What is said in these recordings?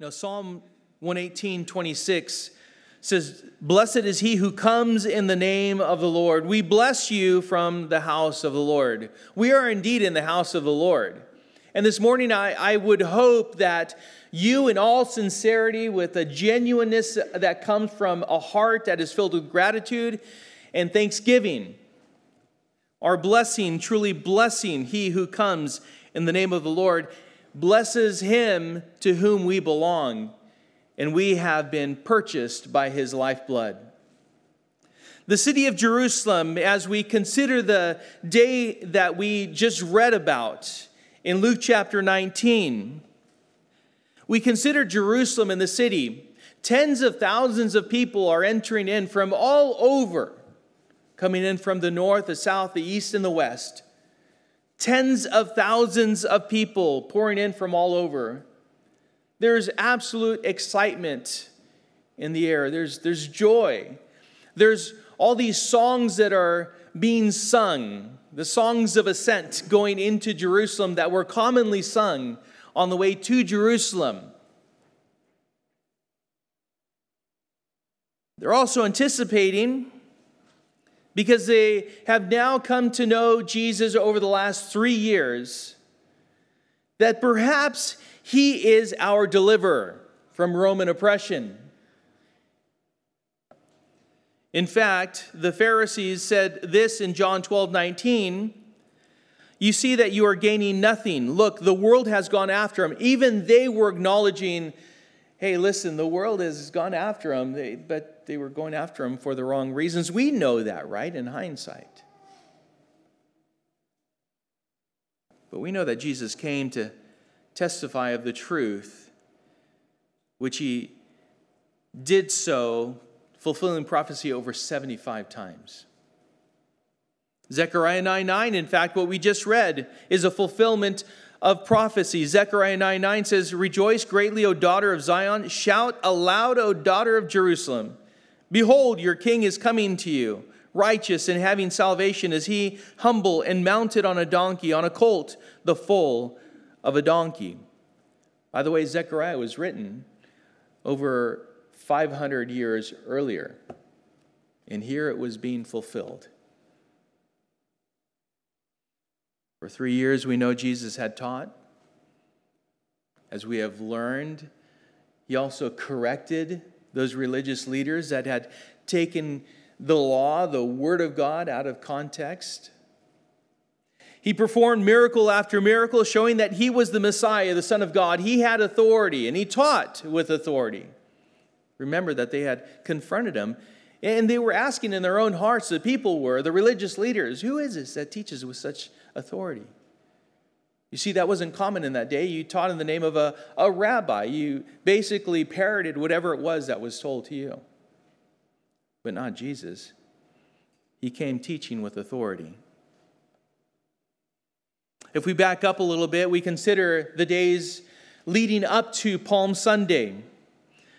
Now, Psalm 118, 26 says, Blessed is he who comes in the name of the Lord. We bless you from the house of the Lord. We are indeed in the house of the Lord. And this morning, I, I would hope that you, in all sincerity, with a genuineness that comes from a heart that is filled with gratitude and thanksgiving, are blessing, truly blessing he who comes in the name of the Lord blesses him to whom we belong, and we have been purchased by his lifeblood. The city of Jerusalem, as we consider the day that we just read about in Luke chapter 19, we consider Jerusalem and the city. Tens of thousands of people are entering in from all over, coming in from the north, the south, the east, and the west. Tens of thousands of people pouring in from all over. There's absolute excitement in the air. There's, there's joy. There's all these songs that are being sung, the songs of ascent going into Jerusalem that were commonly sung on the way to Jerusalem. They're also anticipating because they have now come to know Jesus over the last three years, that perhaps he is our deliverer from Roman oppression. In fact, the Pharisees said this in John 12 19. You see that you are gaining nothing. Look, the world has gone after him. Even they were acknowledging, hey, listen, the world has gone after them, they, but they were going after them for the wrong reasons. We know that, right, in hindsight. But we know that Jesus came to testify of the truth, which he did so, fulfilling prophecy over 75 times. Zechariah 9 9, in fact, what we just read, is a fulfillment of prophecy. Zechariah 9 9 says, Rejoice greatly, O daughter of Zion. Shout aloud, O daughter of Jerusalem. Behold, your king is coming to you, righteous and having salvation, as he humble and mounted on a donkey, on a colt, the foal of a donkey. By the way, Zechariah was written over 500 years earlier, and here it was being fulfilled. For three years, we know Jesus had taught. As we have learned, he also corrected those religious leaders that had taken the law, the Word of God, out of context. He performed miracle after miracle, showing that he was the Messiah, the Son of God. He had authority, and he taught with authority. Remember that they had confronted him, and they were asking in their own hearts, the people were, the religious leaders, who is this that teaches with such authority? You see, that wasn't common in that day. You taught in the name of a, a rabbi. You basically parroted whatever it was that was told to you. But not Jesus. He came teaching with authority. If we back up a little bit, we consider the days leading up to Palm Sunday.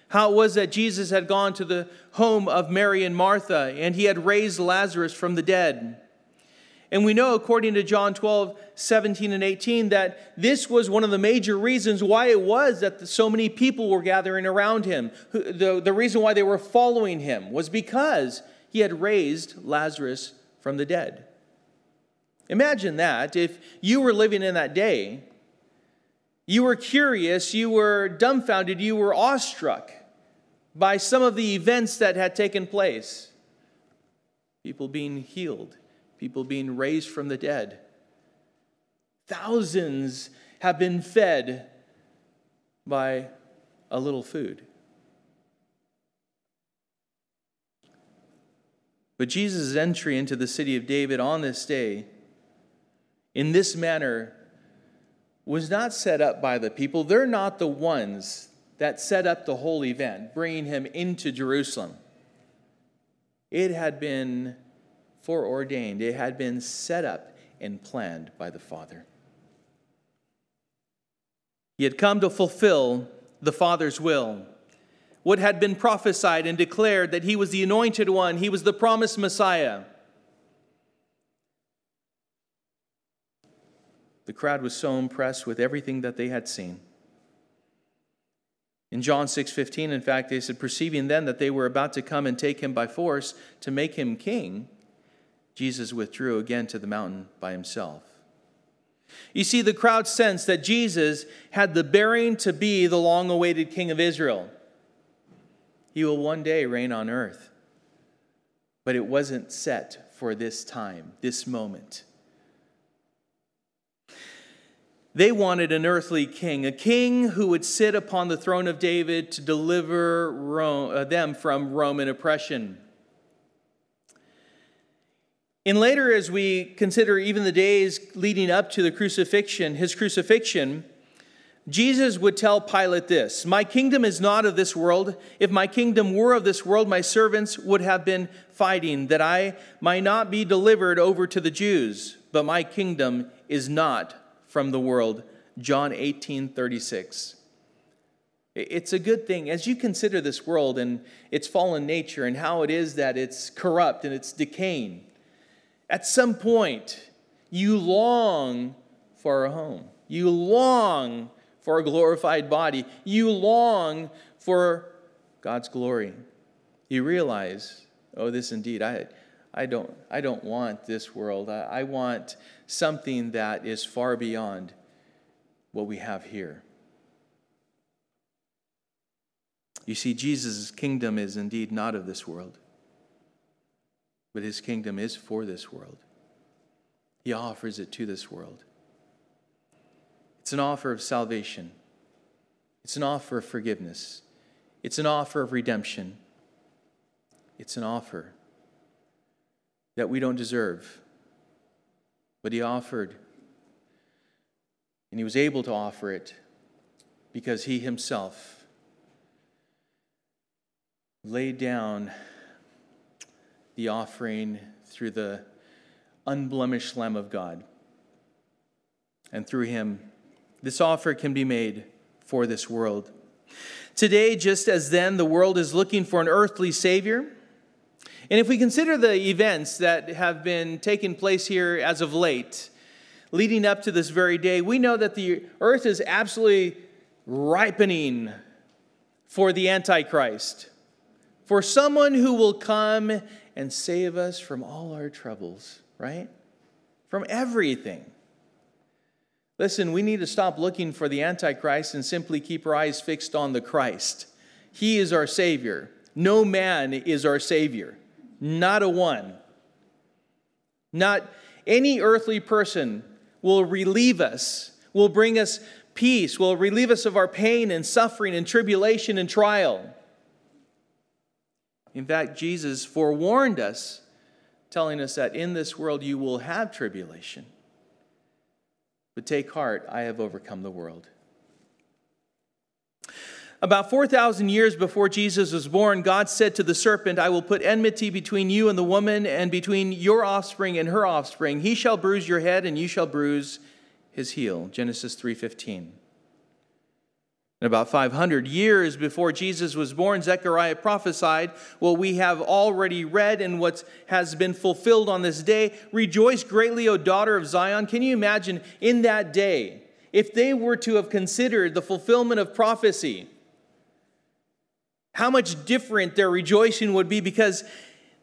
How it was that Jesus had gone to the home of Mary and Martha, and he had raised Lazarus from the dead. And we know, according to John 12, 17, and 18, that this was one of the major reasons why it was that so many people were gathering around him. The, the reason why they were following him was because he had raised Lazarus from the dead. Imagine that if you were living in that day, you were curious, you were dumbfounded, you were awestruck by some of the events that had taken place. People being healed, people being raised from the dead. Thousands have been fed by a little food. But Jesus' entry into the city of David on this day, in this manner, was not set up by the people. They're not the ones that set up the whole event, bringing him into Jerusalem. It had been foreordained, it had been set up and planned by the Father. He had come to fulfill the Father's will. What had been prophesied and declared that he was the anointed one, he was the promised Messiah. The crowd was so impressed with everything that they had seen. In John 6:15, in fact, they said, perceiving then that they were about to come and take him by force to make him king, Jesus withdrew again to the mountain by himself. You see, the crowd sensed that Jesus had the bearing to be the long awaited king of Israel. He will one day reign on earth. But it wasn't set for this time, this moment. They wanted an earthly king, a king who would sit upon the throne of David to deliver Rome, uh, them from Roman oppression. In later, as we consider even the days leading up to the crucifixion, his crucifixion, Jesus would tell Pilate this My kingdom is not of this world. If my kingdom were of this world, my servants would have been fighting, that I might not be delivered over to the Jews. But my kingdom is not from the world. John 18 36. It's a good thing as you consider this world and its fallen nature and how it is that it's corrupt and it's decaying. At some point, you long for a home. You long for a glorified body. You long for God's glory. You realize, oh, this indeed, I, I, don't, I don't want this world. I, I want something that is far beyond what we have here. You see, Jesus' kingdom is indeed not of this world but his kingdom is for this world. He offers it to this world. It's an offer of salvation, it's an offer of forgiveness, it's an offer of redemption, it's an offer that we don't deserve. But he offered, and he was able to offer it because he himself laid down the offering through the unblemished Lamb of God. And through him, this offer can be made for this world. Today, just as then, the world is looking for an earthly Savior. And if we consider the events that have been taking place here as of late, leading up to this very day, we know that the earth is absolutely ripening for the Antichrist, for someone who will come and save us from all our troubles, right? From everything. Listen, we need to stop looking for the Antichrist and simply keep our eyes fixed on the Christ. He is our Savior. No man is our Savior, not a one. Not any earthly person will relieve us, will bring us peace, will relieve us of our pain and suffering and tribulation and trial. In fact, Jesus forewarned us, telling us that in this world you will have tribulation. But take heart, I have overcome the world. About 4,000 years before Jesus was born, God said to the serpent, I will put enmity between you and the woman, and between your offspring and her offspring. He shall bruise your head, and you shall bruise his heel. Genesis 3:15. And about 500 years before Jesus was born, Zechariah prophesied what we have already read and what has been fulfilled on this day. Rejoice greatly, O daughter of Zion. Can you imagine in that day, if they were to have considered the fulfillment of prophecy, how much different their rejoicing would be because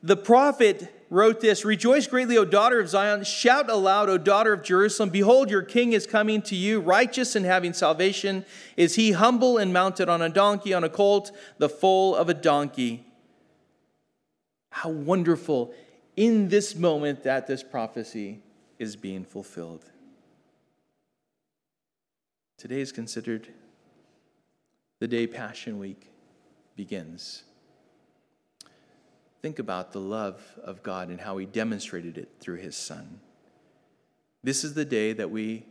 the prophet wrote this Rejoice greatly, O daughter of Zion. Shout aloud, O daughter of Jerusalem. Behold, your king is coming to you, righteous and having salvation. Is he humble and mounted on a donkey, on a colt, the foal of a donkey? How wonderful in this moment that this prophecy is being fulfilled. Today is considered the day Passion Week begins. Think about the love of God and how He demonstrated it through His Son. This is the day that we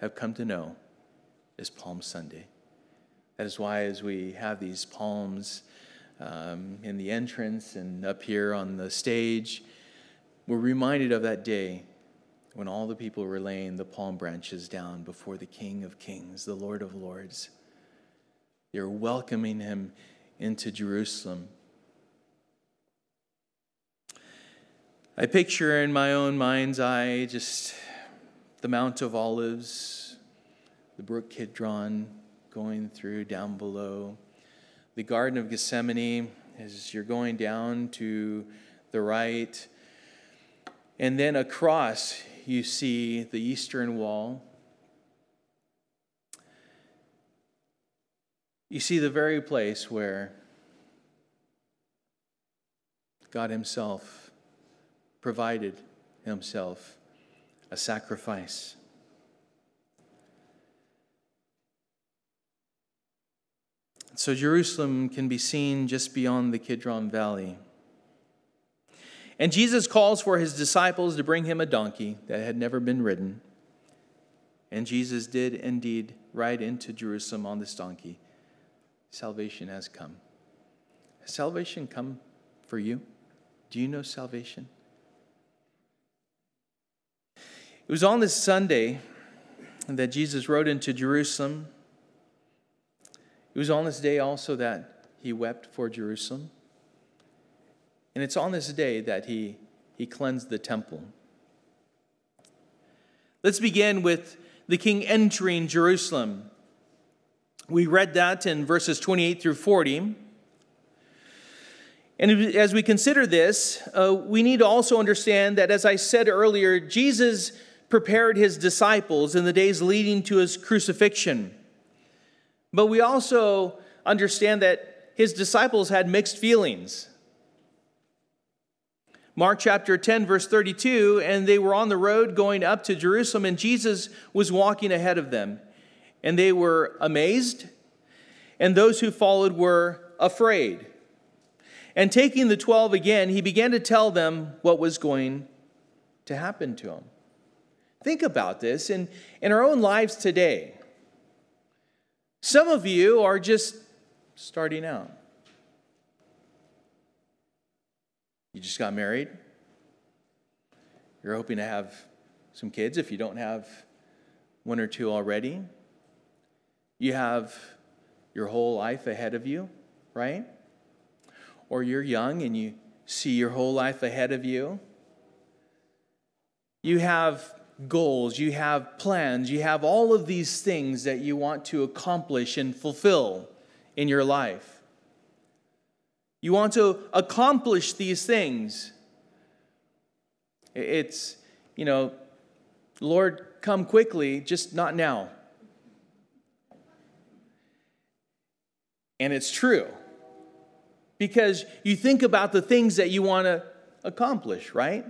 have come to know as Palm Sunday. That is why, as we have these palms um, in the entrance and up here on the stage, we're reminded of that day when all the people were laying the palm branches down before the King of Kings, the Lord of Lords. They were welcoming him into Jerusalem I picture in my own mind's eye just the Mount of Olives, the brook Kidron going through down below, the Garden of Gethsemane as you're going down to the right. And then across, you see the eastern wall. You see the very place where God Himself provided Himself a sacrifice. So Jerusalem can be seen just beyond the Kidron Valley. And Jesus calls for his disciples to bring him a donkey that had never been ridden. And Jesus did indeed ride into Jerusalem on this donkey. Salvation has come. Has salvation come for you? Do you know salvation? It was on this Sunday that Jesus rode into Jerusalem. It was on this day also that he wept for Jerusalem. And it's on this day that he, he cleansed the temple. Let's begin with the king entering Jerusalem. We read that in verses 28 through 40. And as we consider this, uh, we need to also understand that, as I said earlier, Jesus prepared his disciples in the days leading to his crucifixion. But we also understand that his disciples had mixed feelings. Mark chapter 10, verse 32, and they were on the road going up to Jerusalem, and Jesus was walking ahead of them. And they were amazed, and those who followed were afraid. And taking the twelve again, he began to tell them what was going to happen to him. Think about this in, in our own lives today. Some of you are just starting out. You just got married. You're hoping to have some kids if you don't have one or two already. You have your whole life ahead of you, right? Or you're young and you see your whole life ahead of you. You have goals, you have plans, you have all of these things that you want to accomplish and fulfill in your life. You want to accomplish these things. It's, you know, Lord, come quickly, just not now. And it's true. Because you think about the things that you want to accomplish, right?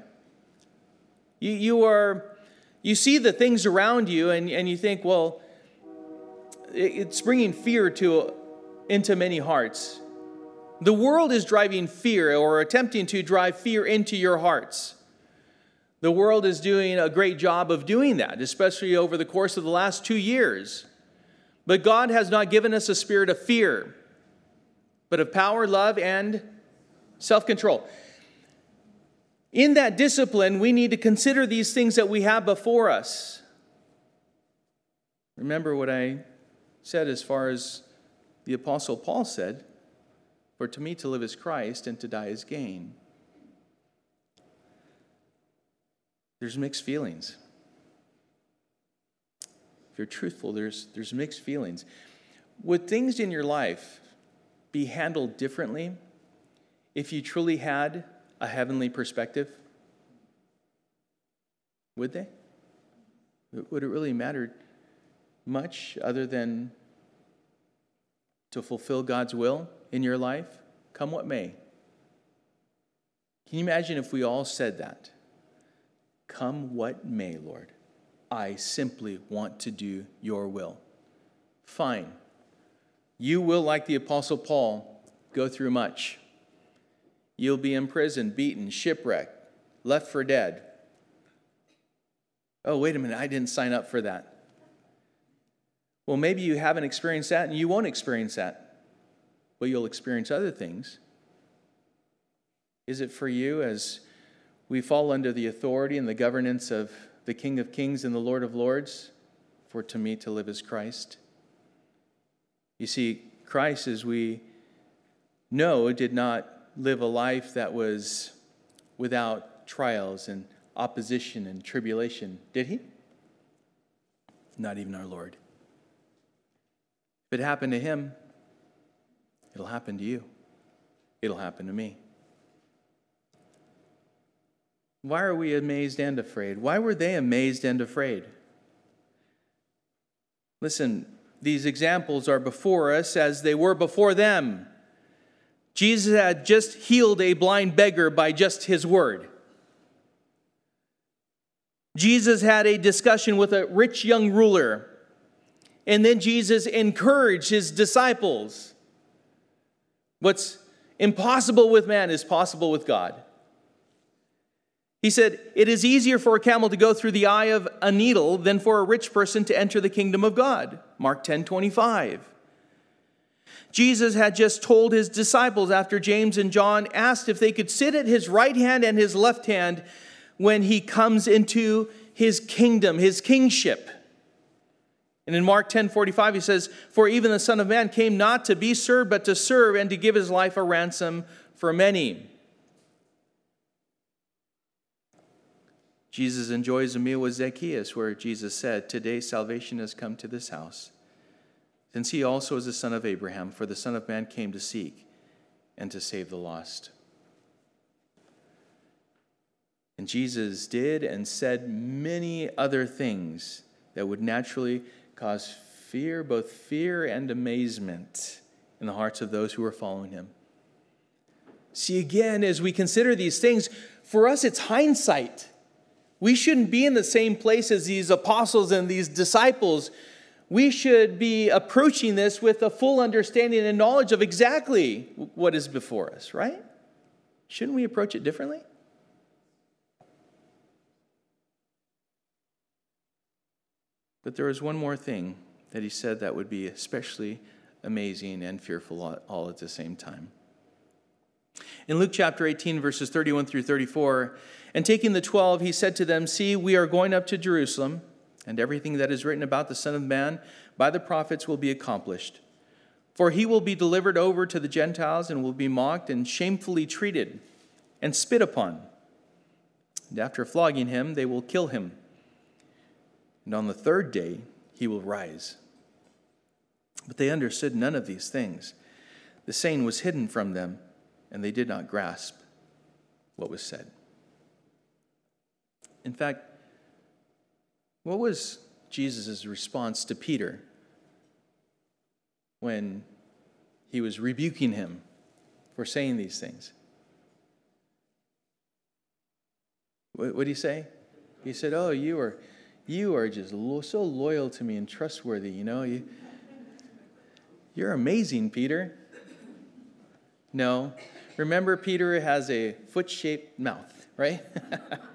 You, you are, you see the things around you and, and you think, well, it's bringing fear to, into many hearts. The world is driving fear or attempting to drive fear into your hearts. The world is doing a great job of doing that, especially over the course of the last two years. But God has not given us a spirit of fear, but of power, love, and self control. In that discipline, we need to consider these things that we have before us. Remember what I said as far as the Apostle Paul said for to me to live is Christ and to die is gain. There's mixed feelings. If you're truthful, there's, there's mixed feelings. Would things in your life be handled differently if you truly had a heavenly perspective? Would they? Would it really matter much other than to fulfill God's will? in your life, come what may. Can you imagine if we all said that? Come what may, Lord. I simply want to do your will. Fine. You will, like the Apostle Paul, go through much. You'll be imprisoned, beaten, shipwrecked, left for dead. Oh, wait a minute, I didn't sign up for that. Well, maybe you haven't experienced that and you won't experience that but you'll experience other things. Is it for you as we fall under the authority and the governance of the King of Kings and the Lord of Lords? For to me to live as Christ. You see, Christ, as we know, did not live a life that was without trials and opposition and tribulation, did he? Not even our Lord. If it happened to him, it'll happen to you. It'll happen to me. Why are we amazed and afraid? Why were they amazed and afraid? Listen, these examples are before us as they were before them. Jesus had just healed a blind beggar by just his word. Jesus had a discussion with a rich young ruler. And then Jesus encouraged his disciples. What's impossible with man is possible with God. He said, It is easier for a camel to go through the eye of a needle than for a rich person to enter the kingdom of God. Mark 10 25. Jesus had just told his disciples after James and John asked if they could sit at his right hand and his left hand when he comes into his kingdom, his kingship. And in Mark 10 45, he says, For even the Son of Man came not to be served, but to serve and to give his life a ransom for many. Jesus enjoys a meal with Zacchaeus, where Jesus said, Today salvation has come to this house, since he also is the son of Abraham, for the Son of Man came to seek and to save the lost. And Jesus did and said many other things that would naturally cause fear, both fear and amazement, in the hearts of those who were following him. See, again, as we consider these things, for us it's hindsight. We shouldn't be in the same place as these apostles and these disciples. We should be approaching this with a full understanding and knowledge of exactly what is before us, right? Shouldn't we approach it differently? But there is one more thing that he said that would be especially amazing and fearful all at the same time. In Luke chapter 18, verses 31 through 34, and taking the twelve, he said to them, See, we are going up to Jerusalem, and everything that is written about the Son of Man by the prophets will be accomplished. For he will be delivered over to the Gentiles and will be mocked and shamefully treated and spit upon. And after flogging him, they will kill him. And on the third day, he will rise. But they understood none of these things. The saying was hidden from them, and they did not grasp what was said. In fact, what was Jesus' response to Peter when he was rebuking him for saying these things? What did he say? He said, Oh, you are, you are just so loyal to me and trustworthy, you know? You, you're amazing, Peter. No. Remember, Peter has a foot shaped mouth, right?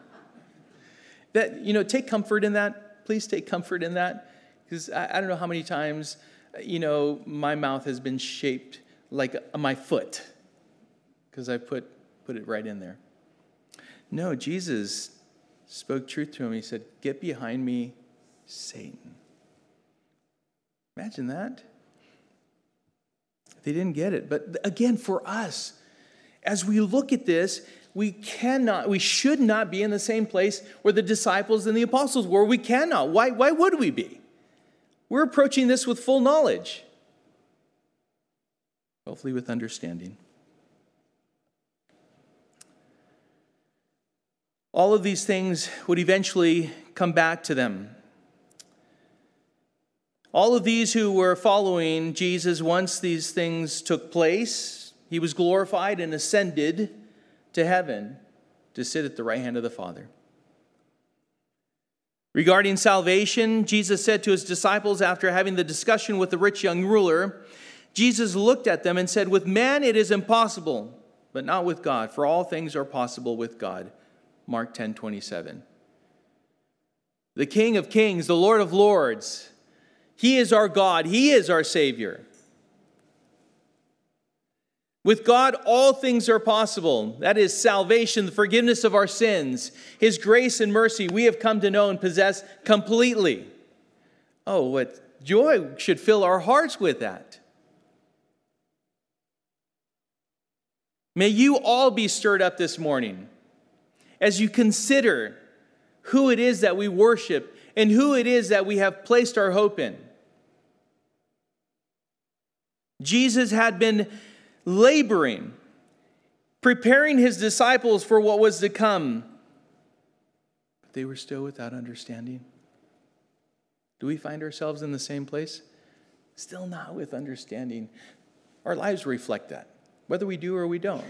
That, you know, take comfort in that. Please take comfort in that. Because I, I don't know how many times, uh, you know, my mouth has been shaped like my foot because I put, put it right in there. No, Jesus spoke truth to him. He said, Get behind me, Satan. Imagine that. They didn't get it. But again, for us, as we look at this, we cannot, we should not be in the same place where the disciples and the apostles were. We cannot. Why, why would we be? We're approaching this with full knowledge, hopefully, with understanding. All of these things would eventually come back to them. All of these who were following Jesus once these things took place, he was glorified and ascended to heaven to sit at the right hand of the Father. Regarding salvation, Jesus said to his disciples after having the discussion with the rich young ruler, Jesus looked at them and said, With man it is impossible, but not with God, for all things are possible with God. Mark 10 27. The King of Kings, the Lord of Lords, He is our God, He is our Savior. With God, all things are possible. That is salvation, the forgiveness of our sins, His grace and mercy we have come to know and possess completely. Oh, what joy should fill our hearts with that. May you all be stirred up this morning as you consider who it is that we worship and who it is that we have placed our hope in. Jesus had been laboring, preparing his disciples for what was to come. But they were still without understanding. Do we find ourselves in the same place? Still not with understanding. Our lives reflect that, whether we do or we don't.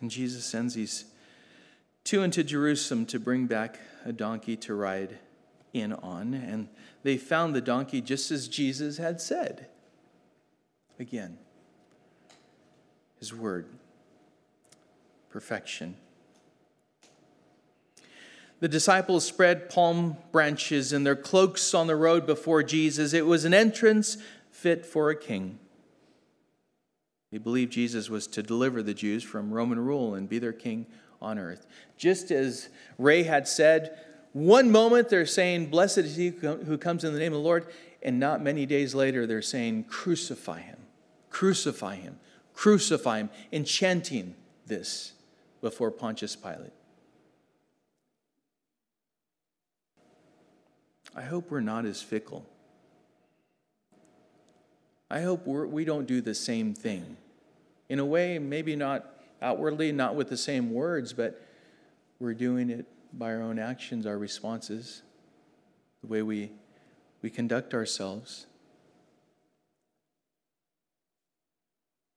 And Jesus sends these two into Jerusalem to bring back a donkey to ride in on. And they found the donkey just as Jesus had said. Again, his word, perfection. The disciples spread palm branches and their cloaks on the road before Jesus. It was an entrance fit for a king. They believed Jesus was to deliver the Jews from Roman rule and be their king on earth. Just as Ray had said, one moment they're saying, Blessed is he who comes in the name of the Lord, and not many days later they're saying, Crucify him, crucify him, crucify him, enchanting this before Pontius Pilate. I hope we're not as fickle. I hope we're, we do not do the same thing. In a way, maybe not outwardly, not with the same words, but we're doing it by our own actions, our responses, the way we, we conduct ourselves.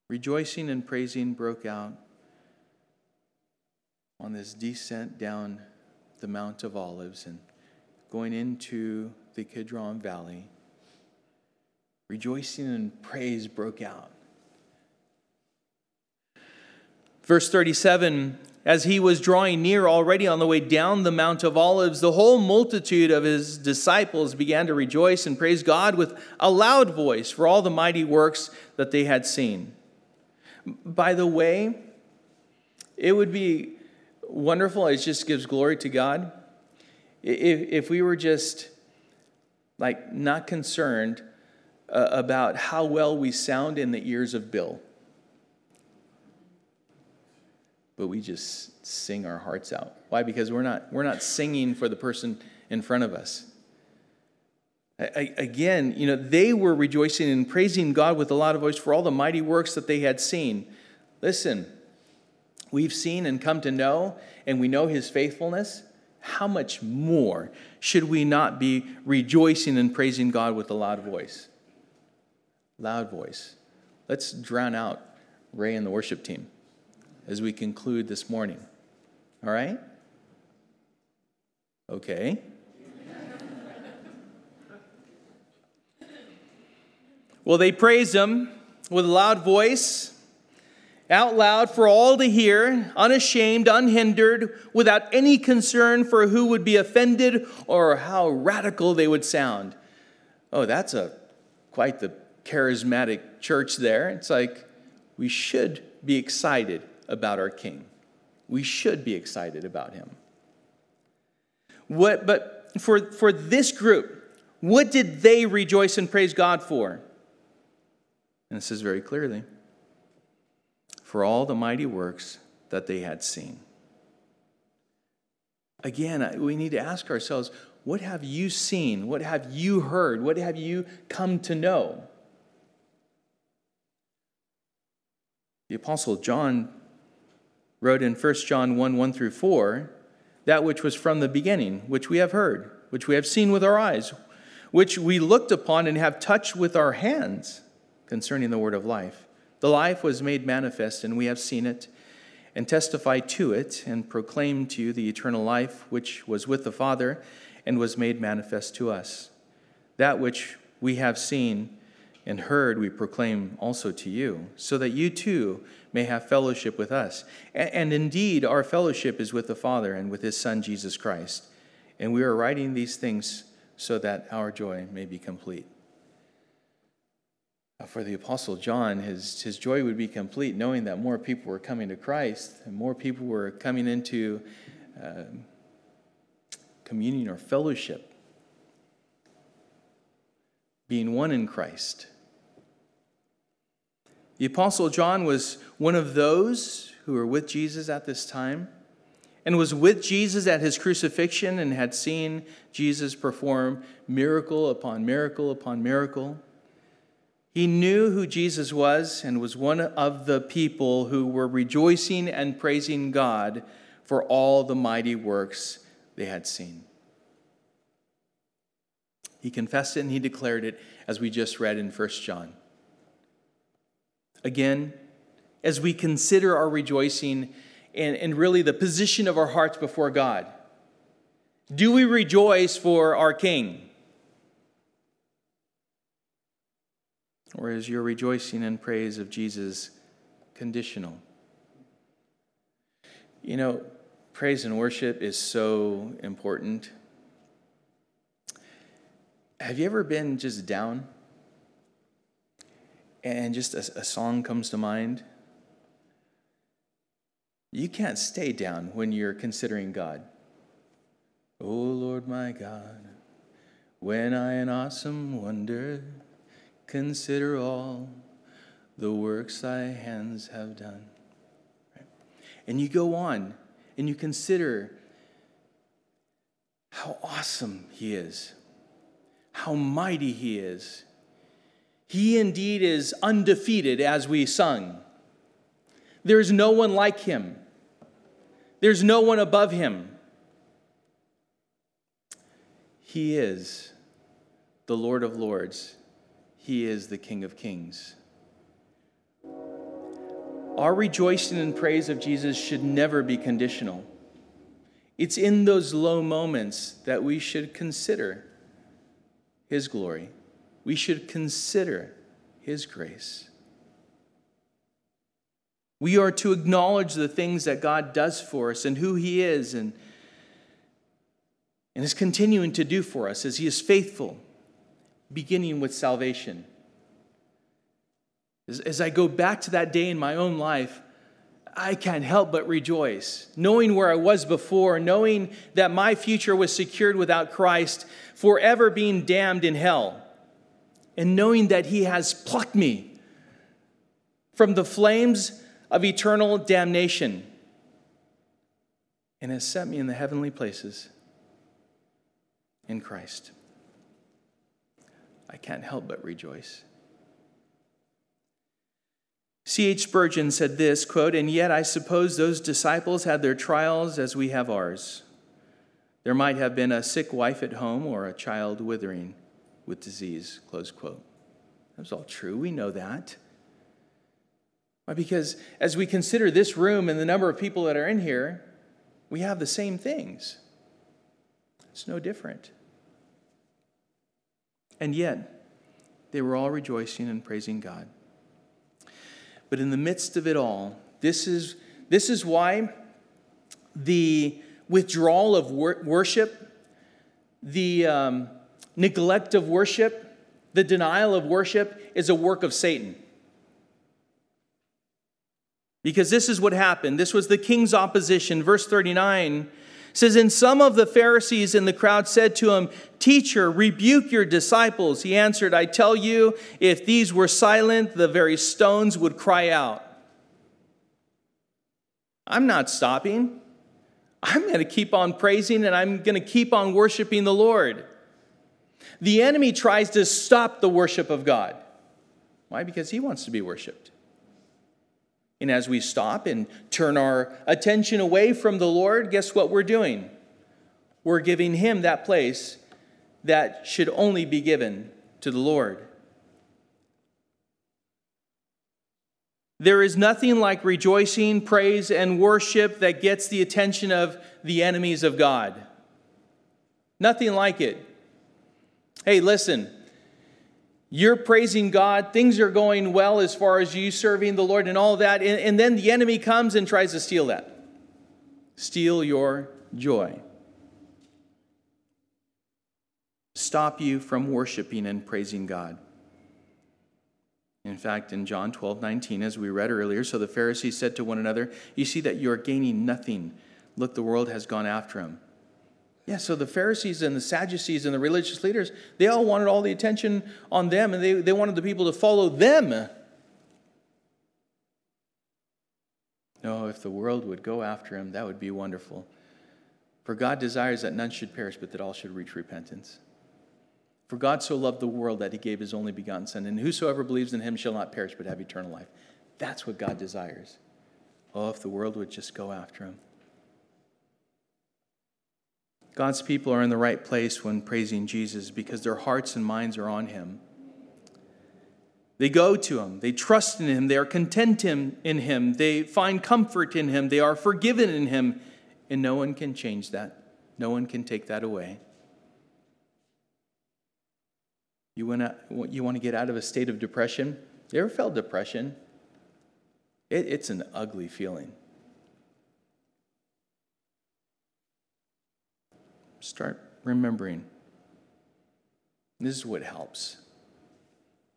Rejoicing and praising broke out on this descent down the Mount of Olives and going into the Kidron Valley, rejoicing and praise broke out. Verse 37 As he was drawing near already on the way down the Mount of Olives, the whole multitude of his disciples began to rejoice and praise God with a loud voice for all the mighty works that they had seen. By the way, it would be wonderful, it just gives glory to God if, if we were just like not concerned uh, about how well we sound in the ears of Bill, but we just sing our hearts out. Why? Because we're not, we're not singing for the person in front of us. I, again, you know, they were rejoicing and praising God with a loud voice for all the mighty works that they had seen. Listen, we've seen and come to know, and we know his faithfulness how much more should we not be rejoicing and praising God with a loud voice? Loud voice. Let's drown out Ray and the worship team as we conclude this morning. All right? Okay. well, they praise him with a loud voice out loud for all to hear, unashamed, unhindered, without any concern for who would be offended or how radical they would sound. Oh, that's a quite the charismatic church there. It's like we should be excited about our king. We should be excited about him. What, but for, for this group, what did they rejoice and praise God for? And it says very clearly for all the mighty works that they had seen. Again, we need to ask ourselves what have you seen? What have you heard? What have you come to know? The Apostle John wrote in 1 John 1 1 through 4 that which was from the beginning, which we have heard, which we have seen with our eyes, which we looked upon and have touched with our hands concerning the word of life. The life was made manifest, and we have seen it, and testify to it, and proclaim to you the eternal life which was with the Father and was made manifest to us. That which we have seen and heard, we proclaim also to you, so that you too may have fellowship with us. And indeed, our fellowship is with the Father and with his Son, Jesus Christ. And we are writing these things so that our joy may be complete. For the Apostle John, his, his joy would be complete knowing that more people were coming to Christ and more people were coming into uh, communion or fellowship, being one in Christ. The Apostle John was one of those who were with Jesus at this time, and was with Jesus at his crucifixion and had seen Jesus perform miracle upon miracle upon miracle. He knew who Jesus was and was one of the people who were rejoicing and praising God for all the mighty works they had seen. He confessed it and he declared it, as we just read in 1 John. Again, as we consider our rejoicing and, and really the position of our hearts before God, do we rejoice for our King? Or is your rejoicing and praise of Jesus conditional? You know, praise and worship is so important. Have you ever been just down and just a, a, song comes to mind? You can't stay down when you're considering God. Oh Lord my God, when I in awesome wonder consider all the works thy hands have done. And you go on and you consider how awesome he is, how mighty he is. He indeed is undefeated, as we sung. There is no one like him, there's no one above him. He is the Lord of Lords, He is the King of Kings. Our rejoicing and praise of Jesus should never be conditional. It's in those low moments that we should consider His glory. We should consider His grace. We are to acknowledge the things that God does for us and who He is and, and is continuing to do for us as He is faithful, beginning with salvation. As, as I go back to that day in my own life, I can't help but rejoice, knowing where I was before, knowing that my future was secured without Christ, forever being damned in hell, and knowing that He has plucked me from the flames of eternal damnation and has set me in the heavenly places in Christ. I can't help but rejoice. C.H. Spurgeon said this quote, and yet I suppose those disciples had their trials as we have ours. There might have been a sick wife at home or a child withering with disease, close quote. That's all true. We know that. Why? Because as we consider this room and the number of people that are in here, we have the same things. It's no different. And yet, they were all rejoicing and praising God. But in the midst of it all, this is, this is why the withdrawal of wor- worship, the um, neglect of worship, the denial of worship is a work of Satan. Because this is what happened. This was the king's opposition. Verse 39 says, And some of the Pharisees in the crowd said to him, Teacher, rebuke your disciples. He answered, I tell you, if these were silent, the very stones would cry out. I'm not stopping. I'm going to keep on praising and I'm going to keep on worshiping the Lord. The enemy tries to stop the worship of God. Why? Because he wants to be worshiped. And as we stop and turn our attention away from the Lord, guess what we're doing? We're giving Him that place that should only be given to the Lord. There is nothing like rejoicing, praise, and worship that gets the attention of the enemies of God. Nothing like it. Hey, listen, you're praising God, things are going well as far as you serving the Lord and all that, and, and then the enemy comes and tries to steal that. Steal your joy. Stop you from worshiping and praising God. In fact, in John 12, 19, as we read earlier, so the Pharisees said to one another, You see that you are gaining nothing. Look, the world has gone after him. Yeah, so the Pharisees and the Sadducees and the religious leaders, they all wanted all the attention on them and they, they wanted the people to follow them. No, if the world would go after him, that would be wonderful. For God desires that none should perish, but that all should reach repentance. For God so loved the world that he gave his only begotten Son, and whosoever believes in him shall not perish, but have eternal life. That's what God desires. Oh, if the world would just go after him. God's people are in the right place when praising Jesus because their hearts and minds are on him. They go to him, they trust in him, they are content in him, they find comfort in him, they are forgiven in him, and no one can change that. No one can take that away. You want to, you get out of a state of depression? You ever felt depression? It, it's an ugly feeling. Start remembering. This is what helps.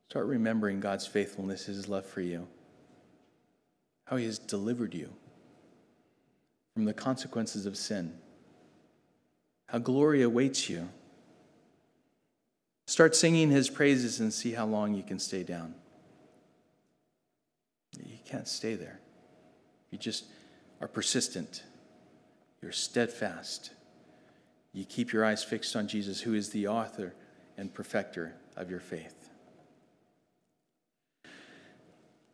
Start remembering God's faithfulness, His love for you, how He has delivered you from the consequences of sin, how glory awaits you. Start singing His praises and see how long you can stay down. You can't stay there. You just are persistent, you're steadfast. You keep your eyes fixed on Jesus, who is the author and perfecter of your faith.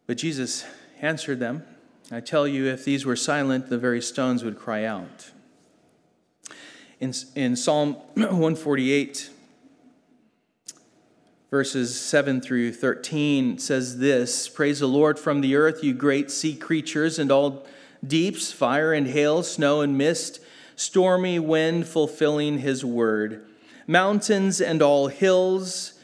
But Jesus answered them I tell you, if these were silent, the very stones would cry out. In, in Psalm 148, verses 7 through 13, says this Praise the Lord from the earth, you great sea creatures, and all deeps, fire and hail, snow and mist, stormy wind fulfilling his word, mountains and all hills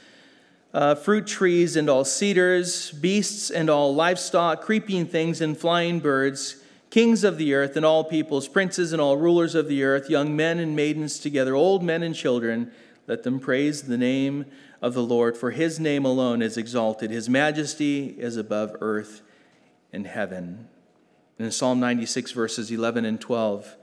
uh, fruit trees and all cedars, beasts and all livestock, creeping things and flying birds, kings of the earth and all peoples, princes and all rulers of the earth, young men and maidens together, old men and children, let them praise the name of the Lord, for his name alone is exalted. His majesty is above earth and heaven. And in Psalm 96, verses 11 and 12,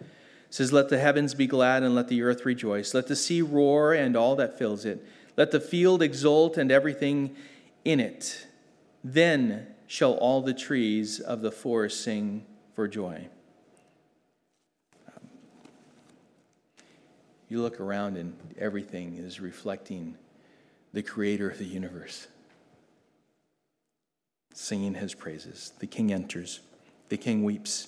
says, Let the heavens be glad and let the earth rejoice. Let the sea roar and all that fills it. Let the field exult and everything in it. Then shall all the trees of the forest sing for joy. Um, you look around and everything is reflecting the creator of the universe, singing his praises. The king enters, the king weeps.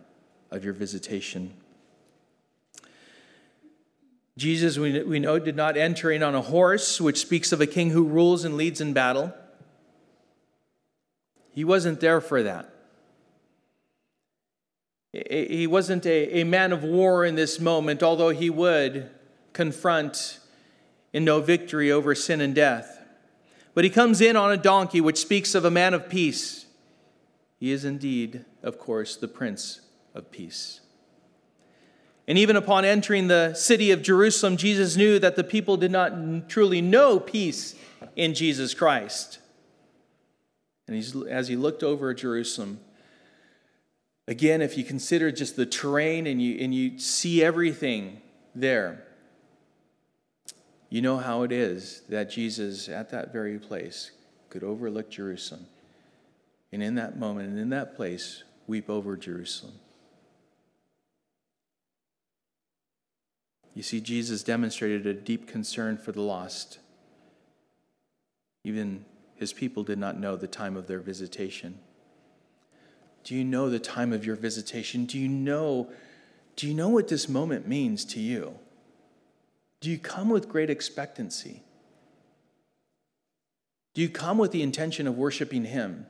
of your visitation. Jesus, we, we know, did not enter in on a horse, which speaks of a king who rules and leads in battle. He wasn't there for that. He wasn't a, a man of war in this moment, although he would confront and know victory over sin and death. But he comes in on a donkey, which speaks of a man of peace. He is indeed, of course, the Prince of Peace. And even upon entering the city of Jerusalem, Jesus knew that the people did not truly know peace in Jesus Christ. And as he looked over Jerusalem, again, if you consider just the terrain and you, and you see everything there, you know how it is that Jesus, at that very place, could overlook Jerusalem. And in that moment and in that place, weep over Jerusalem. You see, Jesus demonstrated a deep concern for the lost. Even his people did not know the time of their visitation. Do you know the time of your visitation? Do you know, do you know what this moment means to you? Do you come with great expectancy? Do you come with the intention of worshiping Him,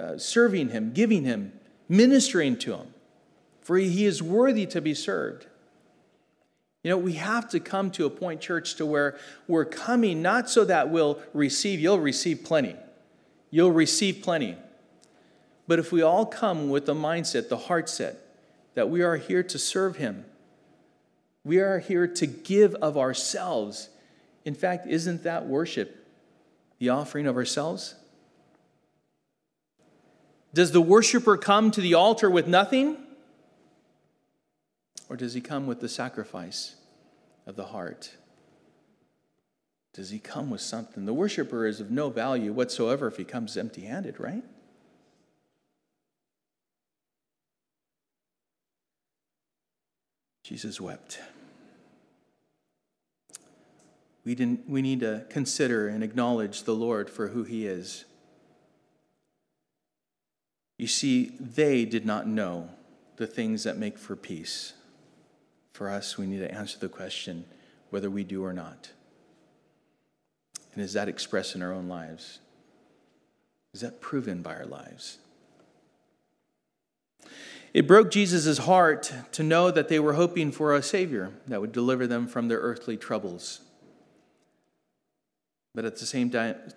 uh, serving Him, giving Him, ministering to Him? For He is worthy to be served. You know, we have to come to a point, church, to where we're coming not so that we'll receive, you'll receive plenty. You'll receive plenty. But if we all come with the mindset, the heart set, that we are here to serve Him, We are here to give of ourselves. In fact, isn't that worship? The offering of ourselves? Does the worshiper come to the altar with nothing? Or does he come with the sacrifice of the heart? Does he come with something? The worshiper is of no value whatsoever if he comes empty handed, right? Jesus wept. We, didn't, we need to consider and acknowledge the Lord for who he is. You see, they did not know the things that make for peace. For us, we need to answer the question whether we do or not. And is that expressed in our own lives? Is that proven by our lives? It broke Jesus' heart to know that they were hoping for a Savior that would deliver them from their earthly troubles. But at the same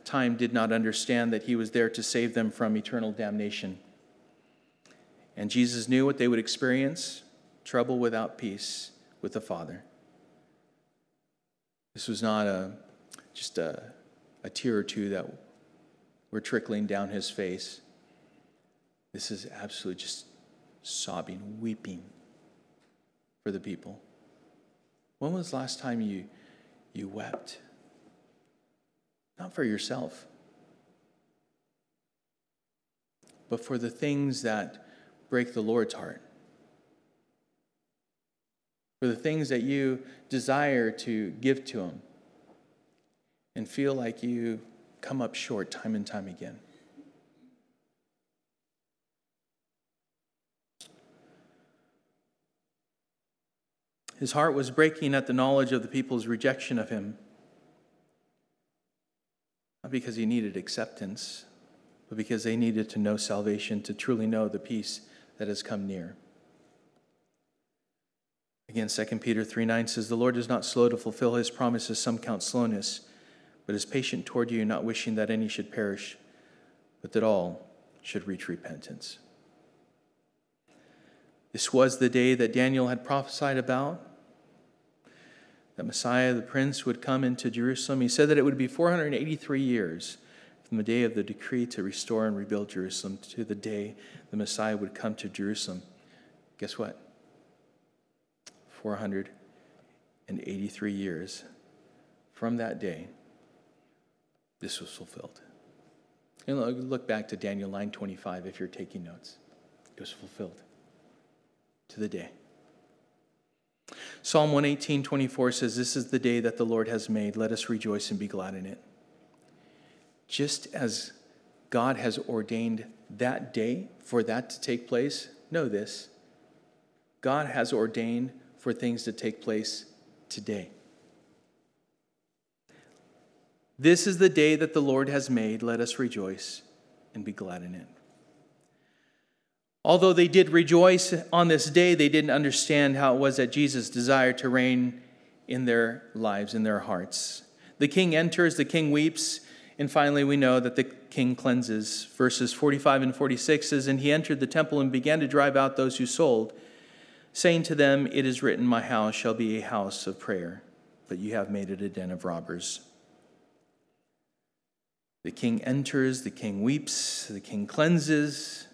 time, did not understand that He was there to save them from eternal damnation. And Jesus knew what they would experience trouble without peace with the Father. This was not a, just a, a tear or two that were trickling down his face. This is absolutely just sobbing, weeping for the people. When was the last time you, you wept? Not for yourself, but for the things that break the Lord's heart. For the things that you desire to give to Him and feel like you come up short time and time again. His heart was breaking at the knowledge of the people's rejection of him. Not because he needed acceptance, but because they needed to know salvation, to truly know the peace that has come near. Again, 2 Peter 3 9 says, The Lord is not slow to fulfill his promises, some count slowness, but is patient toward you, not wishing that any should perish, but that all should reach repentance. This was the day that Daniel had prophesied about, that Messiah, the Prince, would come into Jerusalem. He said that it would be 483 years from the day of the decree to restore and rebuild Jerusalem to the day the Messiah would come to Jerusalem. Guess what? 483 years from that day, this was fulfilled. And look back to Daniel 9:25 if you're taking notes. It was fulfilled to the day. Psalm 118:24 says, "This is the day that the Lord has made. Let us rejoice and be glad in it." just as God has ordained that day for that to take place, know this God has ordained for things to take place today. This is the day that the Lord has made. Let us rejoice and be glad in it. Although they did rejoice on this day, they didn't understand how it was that Jesus desired to reign in their lives, in their hearts. The king enters, the king weeps, and finally, we know that the king cleanses. Verses 45 and 46 says, And he entered the temple and began to drive out those who sold, saying to them, It is written, My house shall be a house of prayer, but you have made it a den of robbers. The king enters, the king weeps, the king cleanses.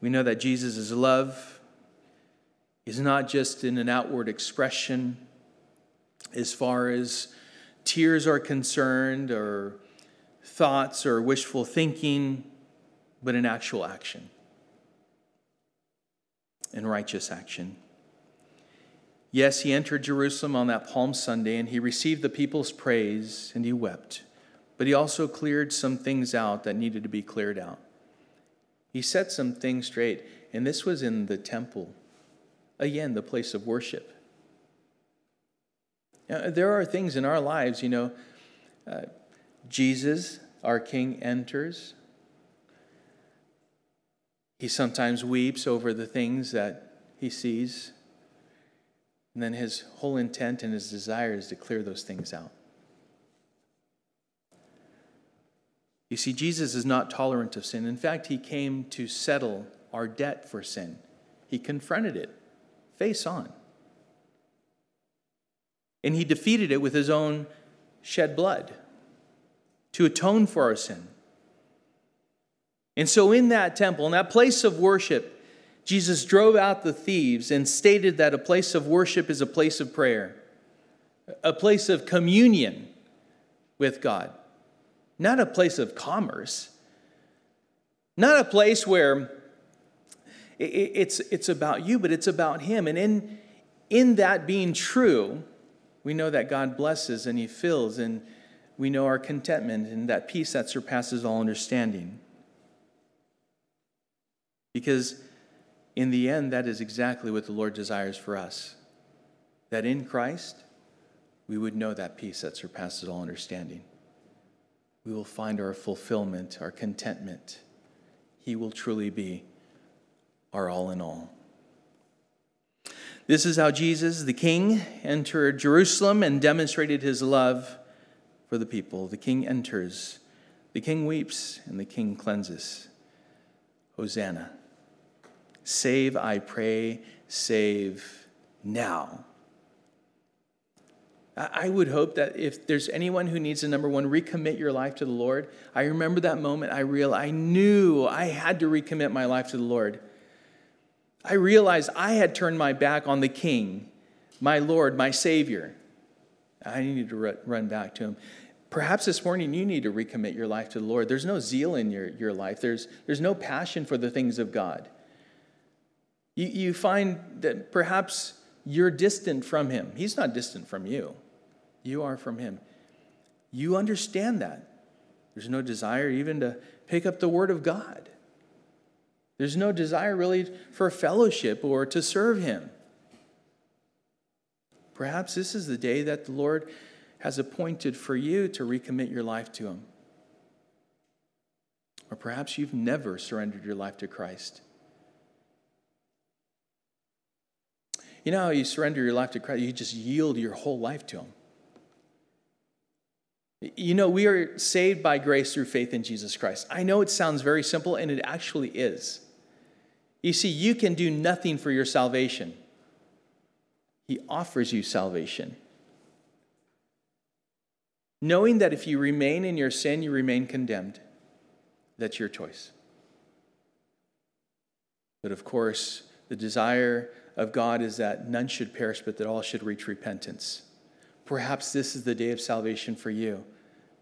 We know that Jesus' love is not just in an outward expression as far as tears are concerned, or thoughts or wishful thinking, but in actual action, in righteous action. Yes, he entered Jerusalem on that Palm Sunday and he received the people's praise and he wept. But he also cleared some things out that needed to be cleared out. He set some things straight, and this was in the temple, again, the place of worship. Now, there are things in our lives, you know, uh, Jesus, our King, enters. He sometimes weeps over the things that he sees. And then his whole intent and his desire is to clear those things out. You see, Jesus is not tolerant of sin. In fact, he came to settle our debt for sin, he confronted it face on. And he defeated it with his own shed blood to atone for our sin. And so, in that temple, in that place of worship, Jesus drove out the thieves and stated that a place of worship is a place of prayer, a place of communion with God, not a place of commerce, not a place where it's, it's about you, but it's about Him. And in, in that being true, we know that God blesses and He fills, and we know our contentment and that peace that surpasses all understanding. Because in the end, that is exactly what the Lord desires for us. That in Christ, we would know that peace that surpasses all understanding. We will find our fulfillment, our contentment. He will truly be our all in all. This is how Jesus, the King, entered Jerusalem and demonstrated his love for the people. The King enters, the King weeps, and the King cleanses. Hosanna. Save, I pray, save now. I would hope that if there's anyone who needs to, number one, recommit your life to the Lord, I remember that moment I realized I knew I had to recommit my life to the Lord. I realized I had turned my back on the King, my Lord, my Savior. I needed to run back to Him. Perhaps this morning you need to recommit your life to the Lord. There's no zeal in your, your life, there's, there's no passion for the things of God. You, you find that perhaps you're distant from Him. He's not distant from you, you are from Him. You understand that. There's no desire even to pick up the Word of God. There's no desire really for fellowship or to serve Him. Perhaps this is the day that the Lord has appointed for you to recommit your life to Him. Or perhaps you've never surrendered your life to Christ. You know how you surrender your life to Christ? You just yield your whole life to Him. You know, we are saved by grace through faith in Jesus Christ. I know it sounds very simple, and it actually is. You see, you can do nothing for your salvation, He offers you salvation. Knowing that if you remain in your sin, you remain condemned. That's your choice. But of course, the desire of God is that none should perish, but that all should reach repentance. Perhaps this is the day of salvation for you.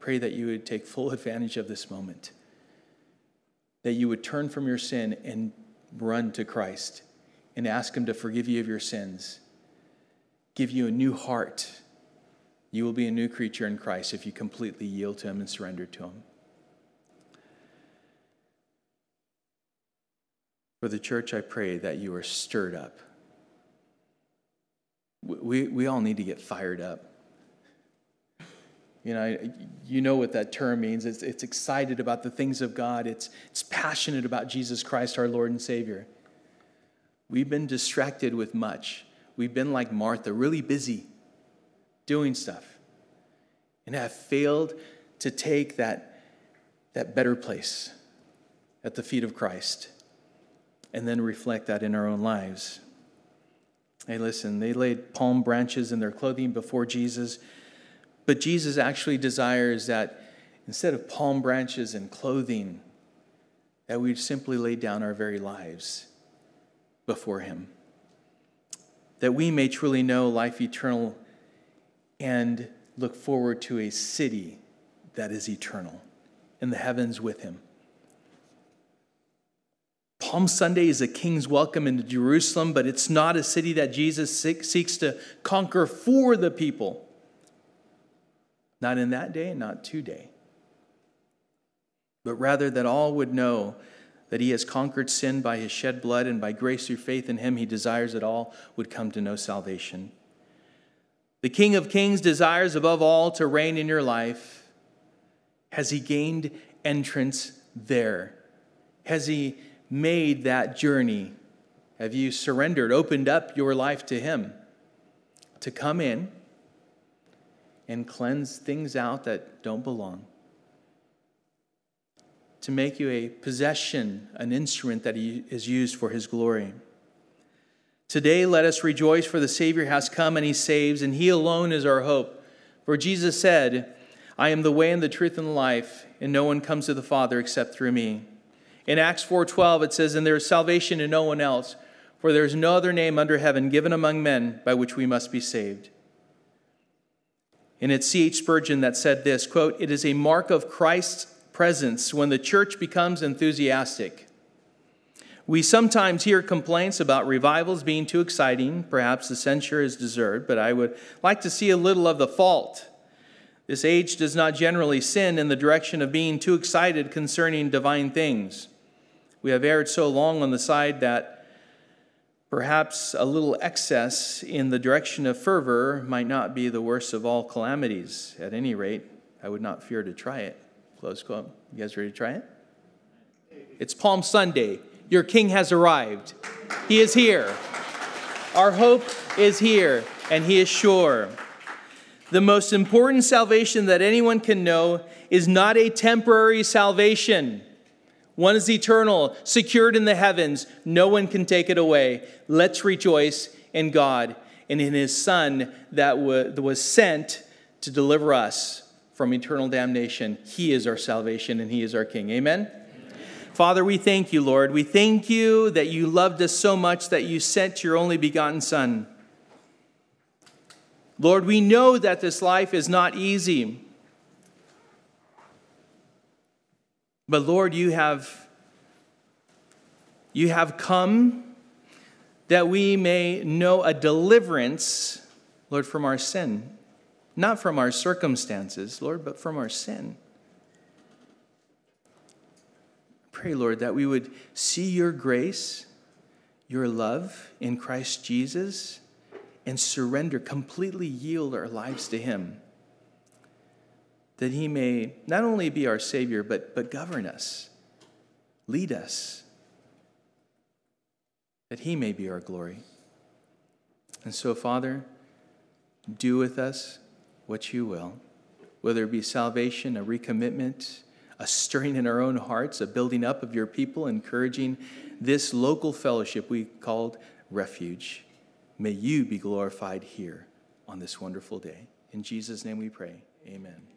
Pray that you would take full advantage of this moment, that you would turn from your sin and run to Christ and ask Him to forgive you of your sins, give you a new heart. You will be a new creature in Christ if you completely yield to Him and surrender to Him. For the church, I pray that you are stirred up. We, we all need to get fired up. You know, you know what that term means. It's, it's excited about the things of God, it's, it's passionate about Jesus Christ, our Lord and Savior. We've been distracted with much. We've been like Martha, really busy doing stuff, and have failed to take that, that better place at the feet of Christ and then reflect that in our own lives. Hey, listen, they laid palm branches in their clothing before Jesus. But Jesus actually desires that instead of palm branches and clothing, that we simply lay down our very lives before Him. That we may truly know life eternal and look forward to a city that is eternal in the heavens with Him. Palm Sunday is a king's welcome into Jerusalem, but it's not a city that Jesus seeks to conquer for the people. Not in that day, not today. But rather that all would know that he has conquered sin by his shed blood, and by grace through faith in him, he desires that all would come to know salvation. The King of Kings desires above all to reign in your life. Has he gained entrance there? Has he made that journey? Have you surrendered, opened up your life to him to come in? and cleanse things out that don't belong. To make you a possession, an instrument that he is used for his glory. Today, let us rejoice, for the Savior has come and he saves, and he alone is our hope. For Jesus said, I am the way and the truth and the life, and no one comes to the Father except through me. In Acts 4:12 it says, "And there is salvation in no one else, for there is no other name under heaven given among men by which we must be saved." And it's C.H. Spurgeon that said this, quote, "It is a mark of Christ's presence when the church becomes enthusiastic." We sometimes hear complaints about revivals being too exciting. Perhaps the censure is deserved, but I would like to see a little of the fault. This age does not generally sin in the direction of being too excited concerning divine things. We have erred so long on the side that perhaps a little excess in the direction of fervor might not be the worst of all calamities. At any rate, I would not fear to try it. Close quote. You guys ready to try it? It's Palm Sunday. Your king has arrived. He is here. Our hope is here, and he is sure. The most important salvation that anyone can know is not a temporary salvation. One is eternal, secured in the heavens. No one can take it away. Let's rejoice in God and in his Son that was sent to deliver us from eternal damnation. He is our salvation and he is our King. Amen. Father, we thank you, Lord. We thank you that you loved us so much that you sent your only begotten Son. Lord, we know that this life is not easy. But Lord, you have you have come that we may know a deliverance, Lord, from our sin. Not from our circumstances, Lord, but from our sin pray, Lord, that we would see your grace, your love in Christ Jesus, and surrender, completely yield our lives to Him. That He may not only be our Savior, but, but govern us, lead us, that He may be our glory. And so, Father, do with us what you will, whether it be salvation, a recommitment, a stirring in our own hearts, a building up of your people, encouraging this local fellowship we called refuge. May you be glorified here on this wonderful day. In Jesus' name we pray. Amen.